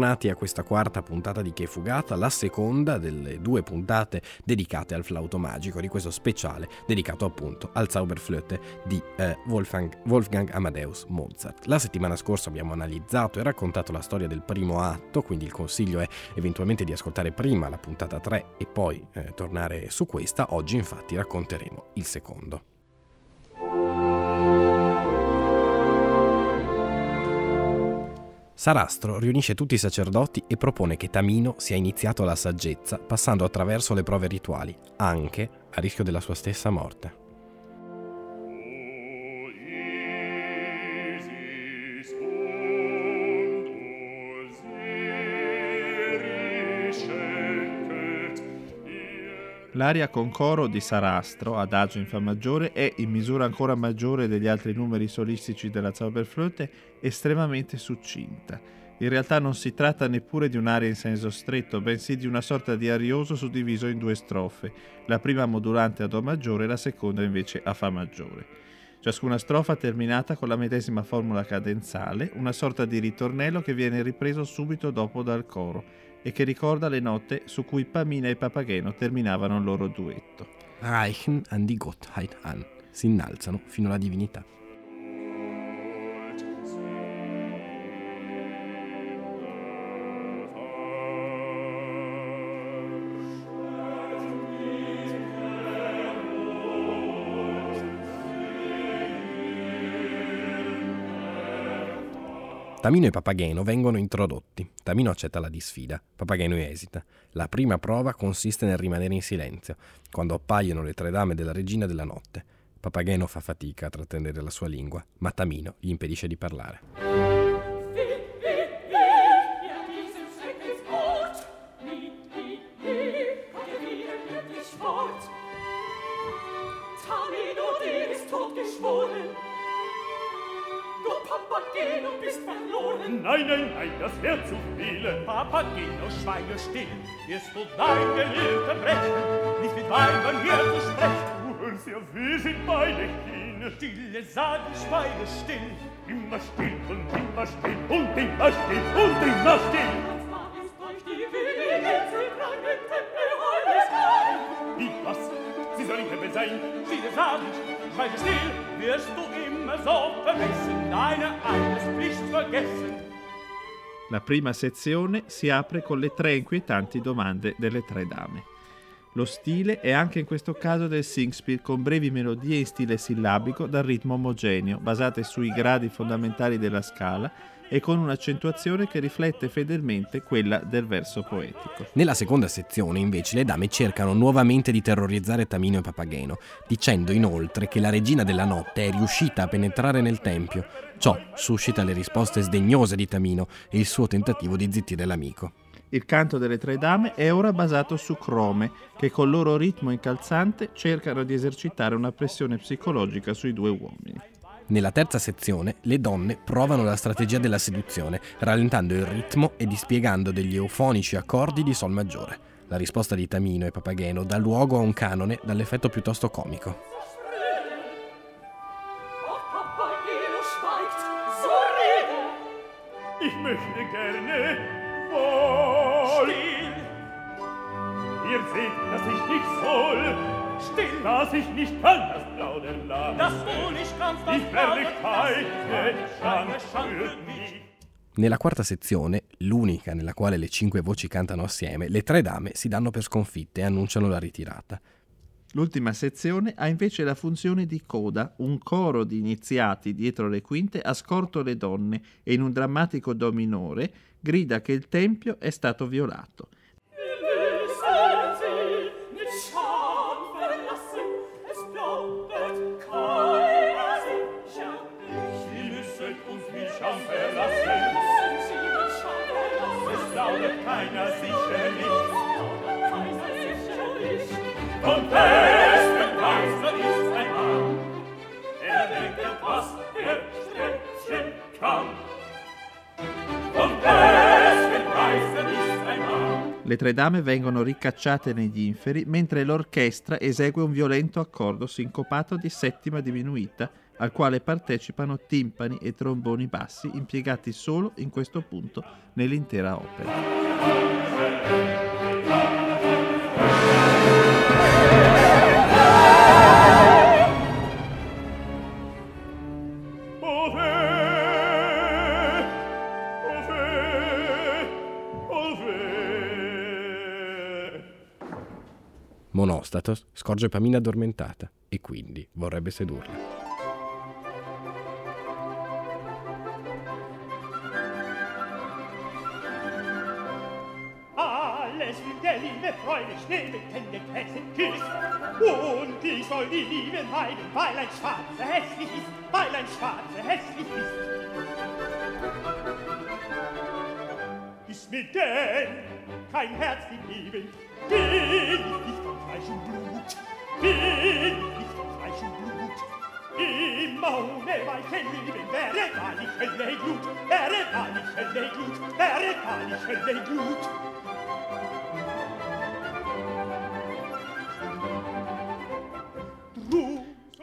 Bentornati a questa quarta puntata di Che Fugata, la seconda delle due puntate dedicate al flauto magico di questo speciale dedicato appunto al Zauberflöte di eh, Wolfgang, Wolfgang Amadeus Mozart. La settimana scorsa abbiamo analizzato e raccontato la storia del primo atto, quindi il consiglio è eventualmente di ascoltare prima la puntata 3 e poi eh, tornare su questa. Oggi infatti racconteremo il secondo. Sarastro riunisce tutti i sacerdoti e propone che Tamino sia iniziato alla saggezza passando attraverso le prove rituali, anche a rischio della sua stessa morte. L'aria con coro di Sarastro, adagio in Fa maggiore, è, in misura ancora maggiore degli altri numeri solistici della Zauberflöte, estremamente succinta. In realtà non si tratta neppure di un'aria in senso stretto, bensì di una sorta di arioso suddiviso in due strofe, la prima modulante a Do maggiore e la seconda invece a Fa maggiore. Ciascuna strofa terminata con la medesima formula cadenzale, una sorta di ritornello che viene ripreso subito dopo dal coro e che ricorda le note su cui Pamina e Papageno terminavano il loro duetto. Reichen an die Gottheit an. Si innalzano fino alla divinità. Tamino e Papageno vengono introdotti. Tamino accetta la disfida, Papageno esita. La prima prova consiste nel rimanere in silenzio, quando appaiono le tre dame della regina della notte. Papageno fa fatica a trattenere la sua lingua, ma Tamino gli impedisce di parlare. Nein, nein, nein, das wär zu viel. Papageno, schweige still. Wirst du dein Geliebter brechen, nicht mit Weibern hier zu sprechen. Du hörst ja, wir sind beide hin. Stille sagen, schweige still. Immer still und immer still und immer still und immer still. La prima sezione si apre con le tre inquietanti domande delle tre dame. Lo stile è anche in questo caso del Singspiel con brevi melodie in stile sillabico dal ritmo omogeneo, basate sui gradi fondamentali della scala e con un'accentuazione che riflette fedelmente quella del verso poetico. Nella seconda sezione, invece, le dame cercano nuovamente di terrorizzare Tamino e Papageno, dicendo inoltre che la regina della notte è riuscita a penetrare nel tempio. Ciò suscita le risposte sdegnose di Tamino e il suo tentativo di zittire l'amico. Il canto delle tre dame è ora basato su crome, che col loro ritmo incalzante cercano di esercitare una pressione psicologica sui due uomini. Nella terza sezione le donne provano la strategia della seduzione, rallentando il ritmo e dispiegando degli eufonici accordi di Sol maggiore. La risposta di Tamino e Papageno dà luogo a un canone dall'effetto piuttosto comico. Ich möchte gerne wohl. Ihr seht, dass ich nicht soll still, dass ich nicht kann, das Plaudern Dass du nicht kannst, das Ich werde keine Schande für mich. Nella quarta sezione, l'unica nella quale le cinque voci cantano assieme, le tre dame si danno per sconfitte e annunciano la ritirata. L'ultima sezione ha invece la funzione di coda, un coro di iniziati dietro le quinte ha scorto le donne e in un drammatico do minore grida che il tempio è stato violato. Le tre dame vengono ricacciate negli inferi mentre l'orchestra esegue un violento accordo sincopato di settima diminuita al quale partecipano timpani e tromboni bassi impiegati solo in questo punto nell'intera opera. Monostatos scorge Pamina addormentata e quindi vorrebbe sedurla. Freude schnell mit Hände Pässen küsst Und die soll die Liebe meiden Weil ein Schwarzer hässlich ist Weil ein Schwarzer hässlich ist Ist mir denn kein Herz gegeben Bin ich Fleisch und Blut Bin ich von Fleisch und Blut Immer ohne weiche Lieben Wäre gar nicht Hölle Glut Wäre gar nicht Hölle Glut Wäre gar nicht Hölle Glut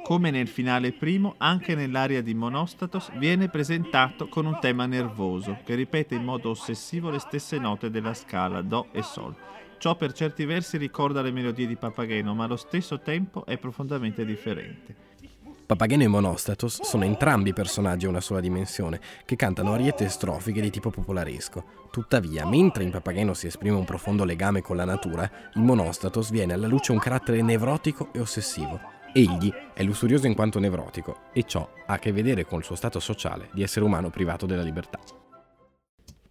Come nel finale primo, anche nell'aria di Monostatos viene presentato con un tema nervoso che ripete in modo ossessivo le stesse note della scala Do e Sol. Ciò per certi versi ricorda le melodie di Papageno, ma allo stesso tempo è profondamente differente. Papageno e Monostatos sono entrambi personaggi a una sola dimensione, che cantano ariette strofiche di tipo popolaresco. Tuttavia, mentre in Papageno si esprime un profondo legame con la natura, in Monostatos viene alla luce un carattere nevrotico e ossessivo. Egli è lussurioso in quanto nevrotico e ciò ha a che vedere con il suo stato sociale di essere umano privato della libertà.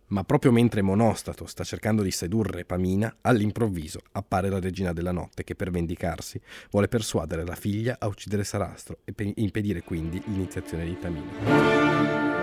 Ma proprio mentre Monostato sta cercando di sedurre Pamina, all'improvviso appare la regina della notte che per vendicarsi vuole persuadere la figlia a uccidere Sarastro e impedire quindi l'iniziazione di Tamina.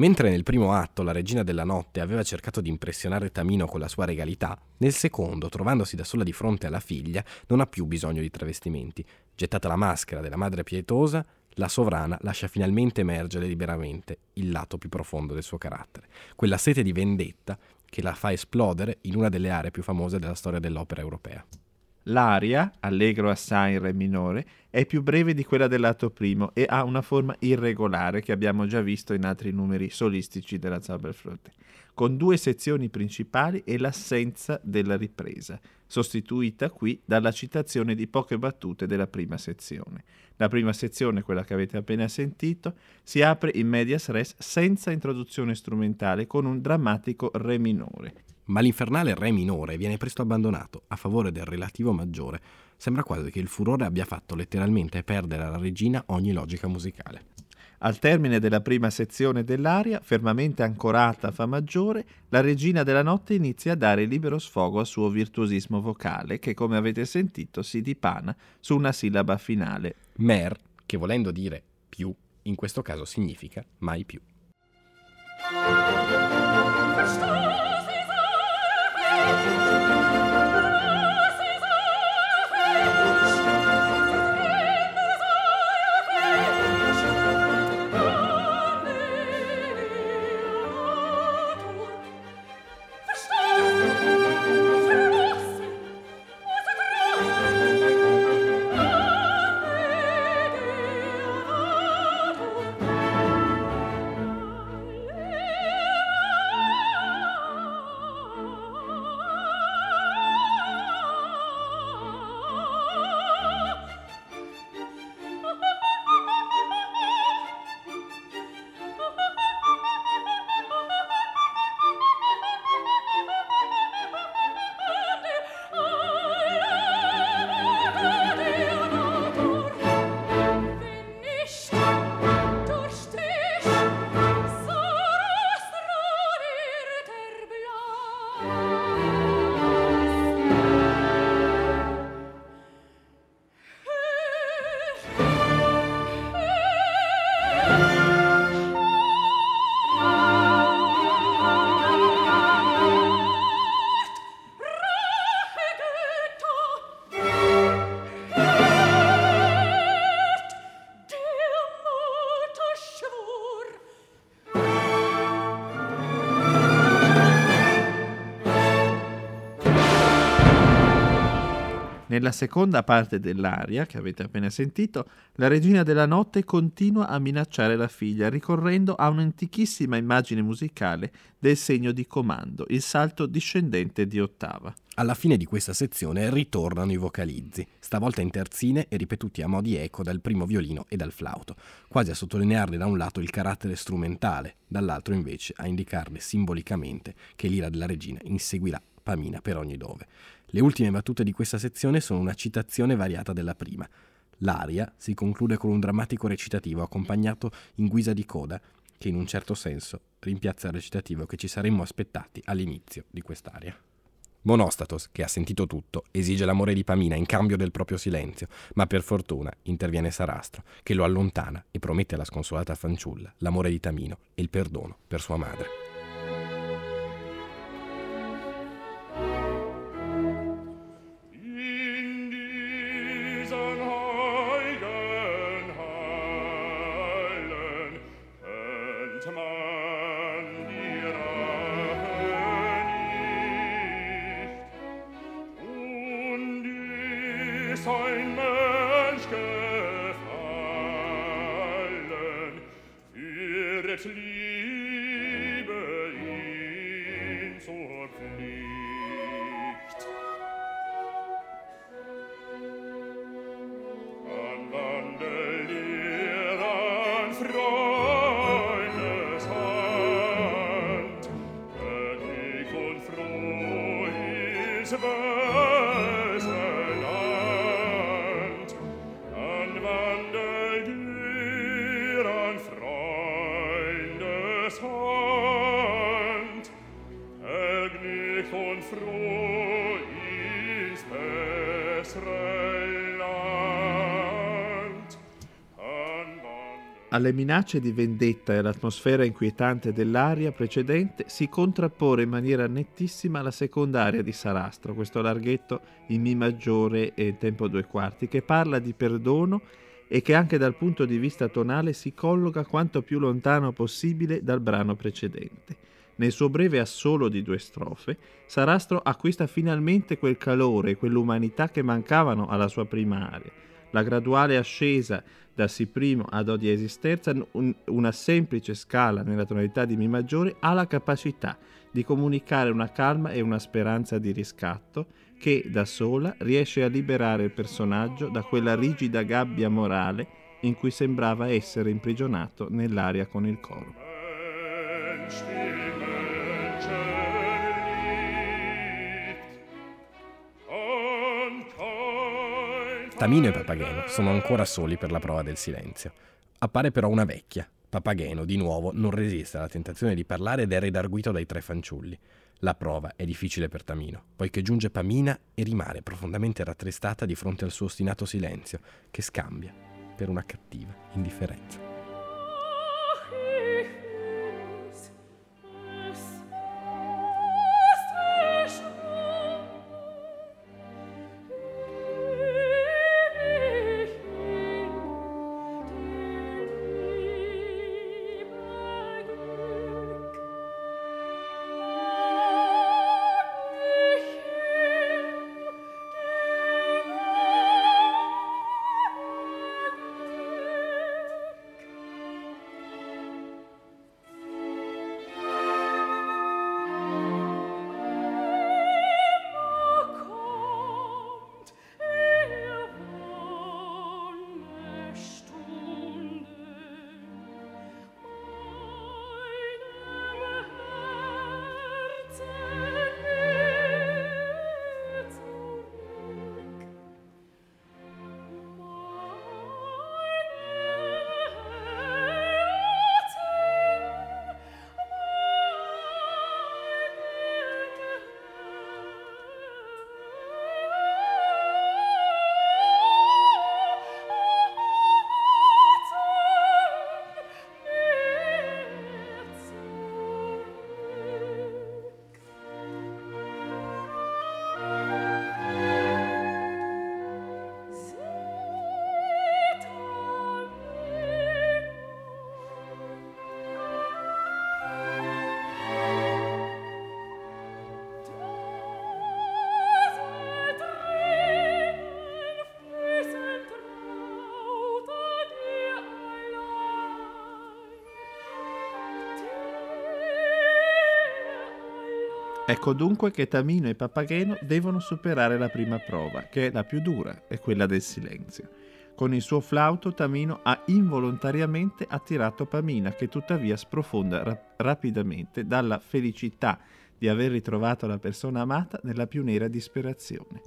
Mentre nel primo atto la regina della notte aveva cercato di impressionare Tamino con la sua regalità, nel secondo, trovandosi da sola di fronte alla figlia, non ha più bisogno di travestimenti. Gettata la maschera della madre pietosa, la sovrana lascia finalmente emergere liberamente il lato più profondo del suo carattere, quella sete di vendetta che la fa esplodere in una delle aree più famose della storia dell'opera europea. L'aria, allegro assai in re minore, è più breve di quella del lato primo e ha una forma irregolare che abbiamo già visto in altri numeri solistici della Zauberflotte, con due sezioni principali e l'assenza della ripresa, sostituita qui dalla citazione di poche battute della prima sezione. La prima sezione, quella che avete appena sentito, si apre in medias res senza introduzione strumentale con un drammatico re minore. Ma l'infernale re minore viene presto abbandonato a favore del relativo maggiore. Sembra quasi che il furore abbia fatto letteralmente perdere alla regina ogni logica musicale. Al termine della prima sezione dell'aria, fermamente ancorata a Fa maggiore, la regina della notte inizia a dare libero sfogo al suo virtuosismo vocale, che come avete sentito si dipana su una sillaba finale. Mer, che volendo dire più, in questo caso significa mai più. Nella seconda parte dell'aria, che avete appena sentito, la regina della notte continua a minacciare la figlia, ricorrendo a un'antichissima immagine musicale del segno di comando, il salto discendente di ottava. Alla fine di questa sezione ritornano i vocalizzi, stavolta in terzine e ripetuti a mo' di eco dal primo violino e dal flauto, quasi a sottolinearne da un lato il carattere strumentale, dall'altro invece a indicarne simbolicamente che l'ira della regina inseguirà Pamina per ogni dove. Le ultime battute di questa sezione sono una citazione variata della prima. L'aria si conclude con un drammatico recitativo accompagnato in guisa di coda, che in un certo senso rimpiazza il recitativo che ci saremmo aspettati all'inizio di quest'aria. Monostatos, che ha sentito tutto, esige l'amore di Pamina in cambio del proprio silenzio, ma per fortuna interviene Sarastro, che lo allontana e promette alla sconsolata fanciulla l'amore di Tamino e il perdono per sua madre. sein Alle minacce di vendetta e all'atmosfera inquietante dell'aria precedente si contrappone in maniera nettissima la seconda aria di Sarastro, questo larghetto in Mi maggiore e tempo due quarti, che parla di perdono e che anche dal punto di vista tonale si colloca quanto più lontano possibile dal brano precedente. Nel suo breve assolo di due strofe, Sarastro acquista finalmente quel calore e quell'umanità che mancavano alla sua prima aria. La graduale ascesa da Si primo a Do diesis terza, un, una semplice scala nella tonalità di Mi maggiore, ha la capacità di comunicare una calma e una speranza di riscatto che da sola riesce a liberare il personaggio da quella rigida gabbia morale in cui sembrava essere imprigionato nell'aria con il coro. Tamino e Papageno sono ancora soli per la prova del silenzio. Appare però una vecchia. Papageno, di nuovo, non resiste alla tentazione di parlare ed è redarguito dai tre fanciulli. La prova è difficile per Tamino, poiché giunge Pamina e rimane profondamente rattristata di fronte al suo ostinato silenzio, che scambia per una cattiva indifferenza. Ecco dunque che Tamino e Papageno devono superare la prima prova, che è la più dura, è quella del silenzio. Con il suo flauto Tamino ha involontariamente attirato Pamina, che tuttavia sprofonda ra- rapidamente dalla felicità di aver ritrovato la persona amata nella più nera disperazione.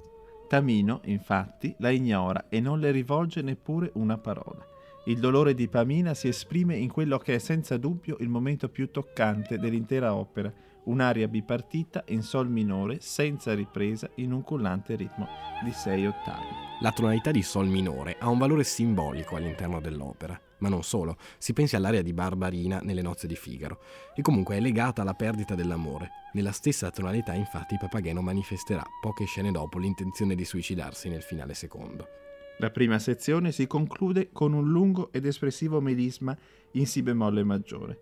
Tamino, infatti, la ignora e non le rivolge neppure una parola. Il dolore di Pamina si esprime in quello che è senza dubbio il momento più toccante dell'intera opera, un'aria bipartita in sol minore senza ripresa in un cullante ritmo di sei ottavi. La tonalità di sol minore ha un valore simbolico all'interno dell'opera, ma non solo, si pensi all'aria di Barbarina nelle nozze di Figaro, e comunque è legata alla perdita dell'amore. Nella stessa tonalità infatti Papageno manifesterà poche scene dopo l'intenzione di suicidarsi nel finale secondo. La prima sezione si conclude con un lungo ed espressivo melisma in Si bemolle maggiore,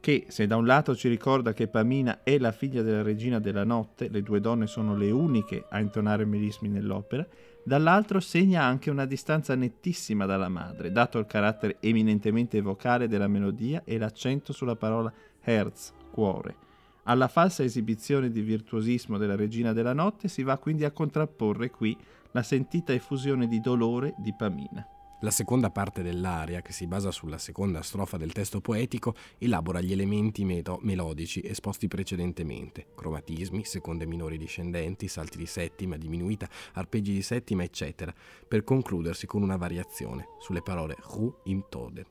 che se da un lato ci ricorda che Pamina è la figlia della regina della notte, le due donne sono le uniche a intonare melismi nell'opera, dall'altro segna anche una distanza nettissima dalla madre, dato il carattere eminentemente vocale della melodia e l'accento sulla parola Herz, cuore. Alla falsa esibizione di virtuosismo della regina della notte si va quindi a contrapporre qui la sentita effusione di dolore di Pamina. La seconda parte dell'aria, che si basa sulla seconda strofa del testo poetico, elabora gli elementi meto- melodici esposti precedentemente, cromatismi, seconde minori discendenti, salti di settima diminuita, arpeggi di settima, eccetera, per concludersi con una variazione sulle parole Ru im Tode,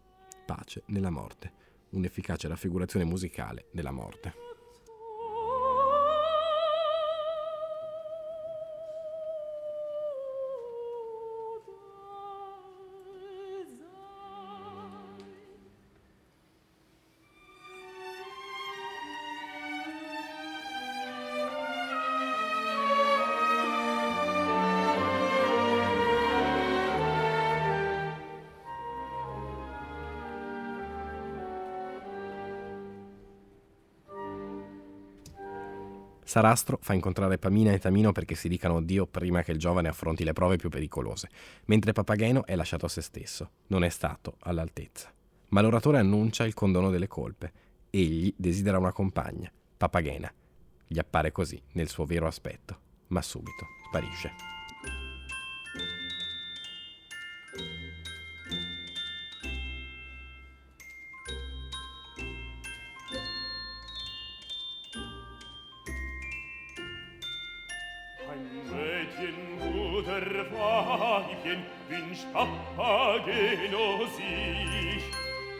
pace nella morte, un'efficace raffigurazione musicale della morte. Sarastro fa incontrare Pamina e Tamino perché si dicano addio prima che il giovane affronti le prove più pericolose, mentre Papageno è lasciato a se stesso, non è stato all'altezza. Ma l'oratore annuncia il condono delle colpe. Egli desidera una compagna, Papagena. Gli appare così nel suo vero aspetto, ma subito sparisce. Geno sich,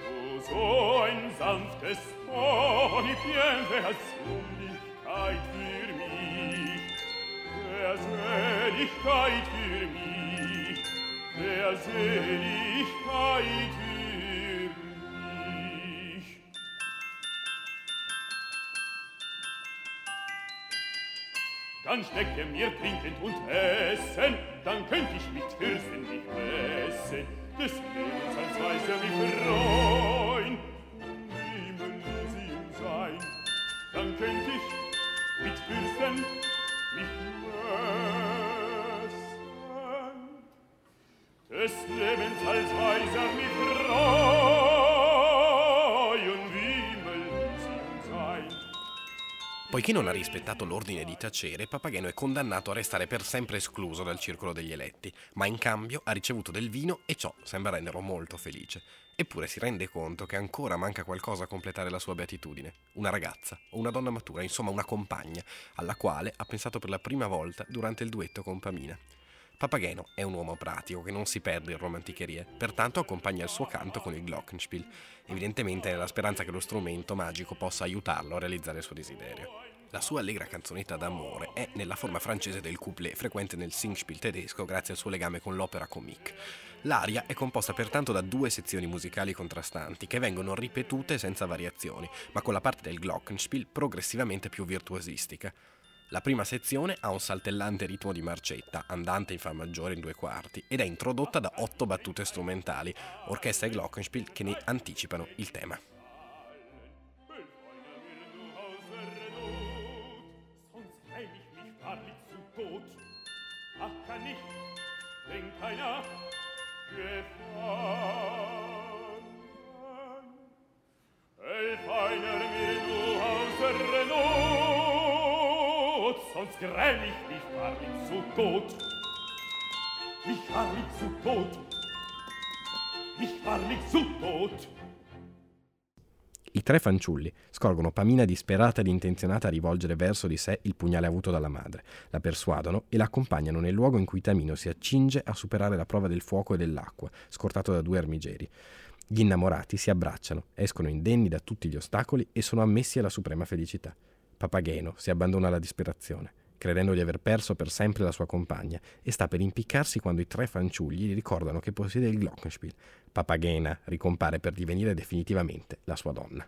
o so ein sanftes Mäugchen, wär's Unlichkeit für mich, wär's Seligkeit für mich, wär's Seligkeit für mich. dann schmecke er mir trinkend und essen, dann könnt ich mit Fürsten mich messen des Lebens als Weiser wie Freund. Im Elysium sein, dann könnt ich mit Fürsten mich lösen. Des Lebens als Weiser. Poiché non ha rispettato l'ordine di tacere, Papageno è condannato a restare per sempre escluso dal circolo degli eletti, ma in cambio ha ricevuto del vino e ciò sembra renderlo molto felice. Eppure si rende conto che ancora manca qualcosa a completare la sua beatitudine. Una ragazza o una donna matura, insomma una compagna, alla quale ha pensato per la prima volta durante il duetto con Pamina. Papageno è un uomo pratico che non si perde in romanticherie, pertanto accompagna il suo canto con il Glockenspiel, evidentemente nella speranza che lo strumento magico possa aiutarlo a realizzare il suo desiderio. La sua allegra canzonetta d'amore è nella forma francese del couplet, frequente nel Singspiel tedesco grazie al suo legame con l'opera comique. L'aria è composta pertanto da due sezioni musicali contrastanti che vengono ripetute senza variazioni, ma con la parte del Glockenspiel progressivamente più virtuosistica. La prima sezione ha un saltellante ritmo di marcetta, andante in fa maggiore in due quarti, ed è introdotta da otto battute strumentali, orchestra e glockenspiel che ne anticipano il tema. keiner gefangen. Helf einer mir nur aus der Not, sonst gräl ich mich wahrlich zu Tod. Mich wahrlich zu Tod. Mich wahrlich zu Tod. I tre fanciulli scorgono Pamina disperata ed intenzionata a rivolgere verso di sé il pugnale avuto dalla madre, la persuadono e la accompagnano nel luogo in cui Tamino si accinge a superare la prova del fuoco e dell'acqua, scortato da due armigeri. Gli innamorati si abbracciano, escono indenni da tutti gli ostacoli e sono ammessi alla suprema felicità. Papageno si abbandona alla disperazione, credendo di aver perso per sempre la sua compagna, e sta per impiccarsi quando i tre fanciulli gli ricordano che possiede il Glockenspiel. Papagena ricompare per divenire definitivamente la sua donna.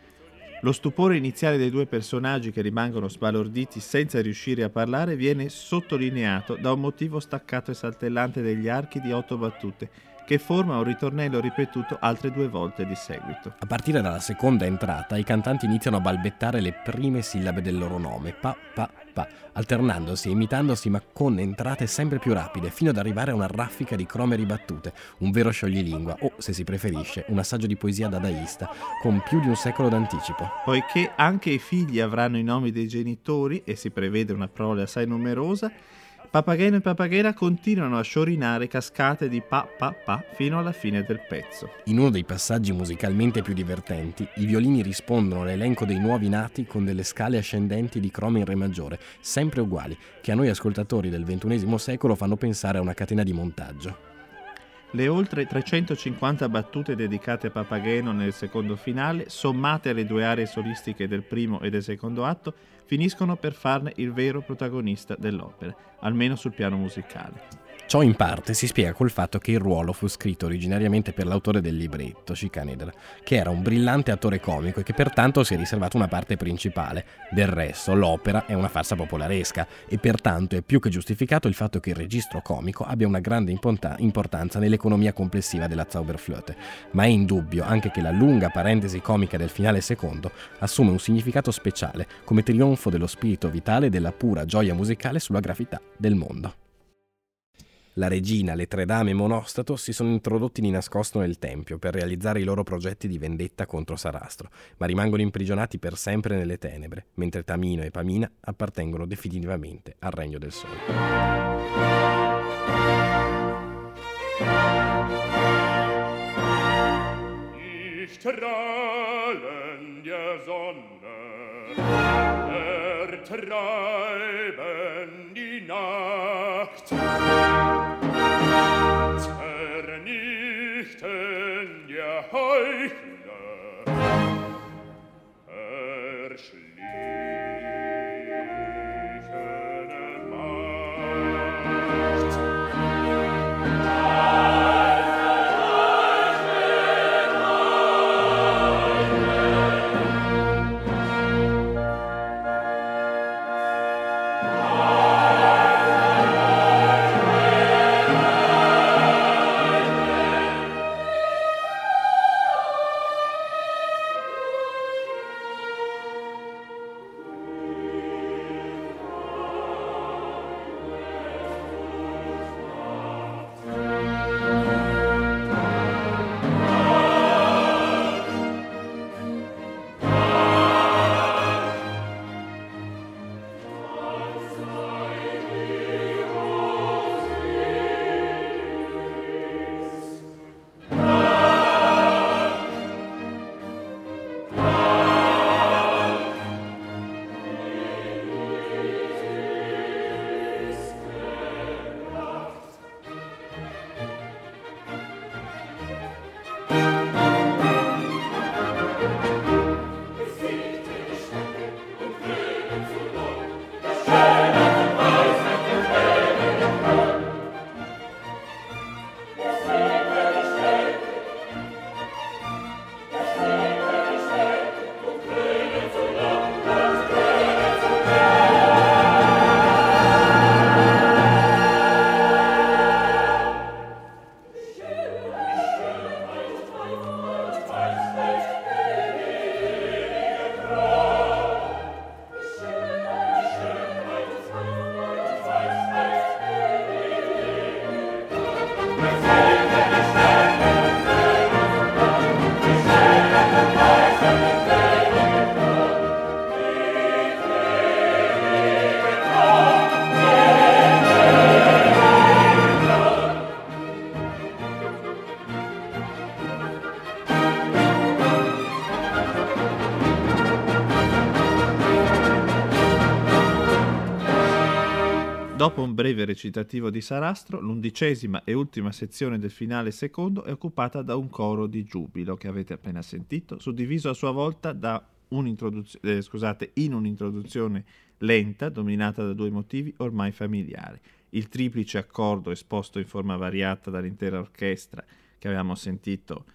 Lo stupore iniziale dei due personaggi che rimangono sbalorditi senza riuscire a parlare viene sottolineato da un motivo staccato e saltellante degli archi di otto battute, che forma un ritornello ripetuto altre due volte di seguito. A partire dalla seconda entrata, i cantanti iniziano a balbettare le prime sillabe del loro nome, pa, pa, pa, alternandosi e imitandosi ma con entrate sempre più rapide, fino ad arrivare a una raffica di crome ribattute, un vero scioglilingua o, se si preferisce, un assaggio di poesia dadaista, con più di un secolo d'anticipo. Poiché anche i figli avranno i nomi dei genitori e si prevede una prole assai numerosa, Papageno e Papagena continuano a sciorinare cascate di pa pa pa fino alla fine del pezzo. In uno dei passaggi musicalmente più divertenti, i violini rispondono all'elenco dei nuovi nati con delle scale ascendenti di croma in re maggiore, sempre uguali, che a noi ascoltatori del XXI secolo fanno pensare a una catena di montaggio. Le oltre 350 battute dedicate a Papageno nel secondo finale, sommate alle due aree solistiche del primo e del secondo atto, finiscono per farne il vero protagonista dell'opera, almeno sul piano musicale. Ciò in parte si spiega col fatto che il ruolo fu scritto originariamente per l'autore del libretto, Schikaneder, che era un brillante attore comico e che pertanto si è riservato una parte principale. Del resto, l'opera è una farsa popolaresca e pertanto è più che giustificato il fatto che il registro comico abbia una grande importanza nell'economia complessiva della Zauberflöte, ma è indubbio anche che la lunga parentesi comica del finale secondo assume un significato speciale come trionfo dello spirito vitale e della pura gioia musicale sulla gravità del mondo. La regina, le tre dame e Monostato si sono introdotti di nascosto nel tempio per realizzare i loro progetti di vendetta contro Sarastro, ma rimangono imprigionati per sempre nelle tenebre, mentre Tamino e Pamina appartengono definitivamente al regno del sole. Strahlen der Sonne ertreiben Dopo un breve recitativo di Sarastro, l'undicesima e ultima sezione del finale secondo è occupata da un coro di giubilo che avete appena sentito, suddiviso a sua volta eh, scusate, in un'introduzione lenta, dominata da due motivi ormai familiari. Il triplice accordo esposto in forma variata dall'intera orchestra che avevamo sentito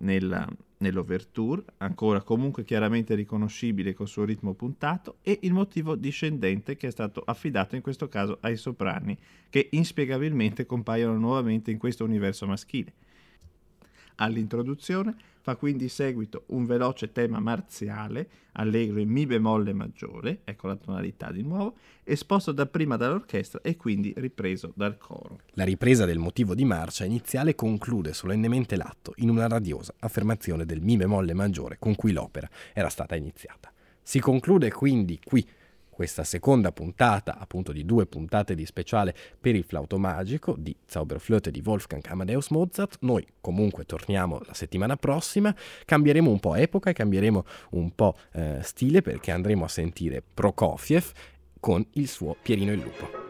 nella, nell'overture, ancora comunque chiaramente riconoscibile col suo ritmo puntato, e il motivo discendente che è stato affidato in questo caso ai soprani, che inspiegabilmente compaiono nuovamente in questo universo maschile. All'introduzione fa quindi seguito un veloce tema marziale, allegro in Mi bemolle maggiore, ecco la tonalità di nuovo, esposto dapprima dall'orchestra e quindi ripreso dal coro. La ripresa del motivo di marcia iniziale conclude solennemente l'atto in una radiosa affermazione del Mi bemolle maggiore con cui l'opera era stata iniziata. Si conclude quindi qui questa seconda puntata, appunto di due puntate di speciale per il flauto magico di Zauberflöte di Wolfgang Amadeus Mozart. Noi comunque torniamo la settimana prossima, cambieremo un po' epoca e cambieremo un po' eh, stile perché andremo a sentire Prokofiev con il suo Pierino il Lupo.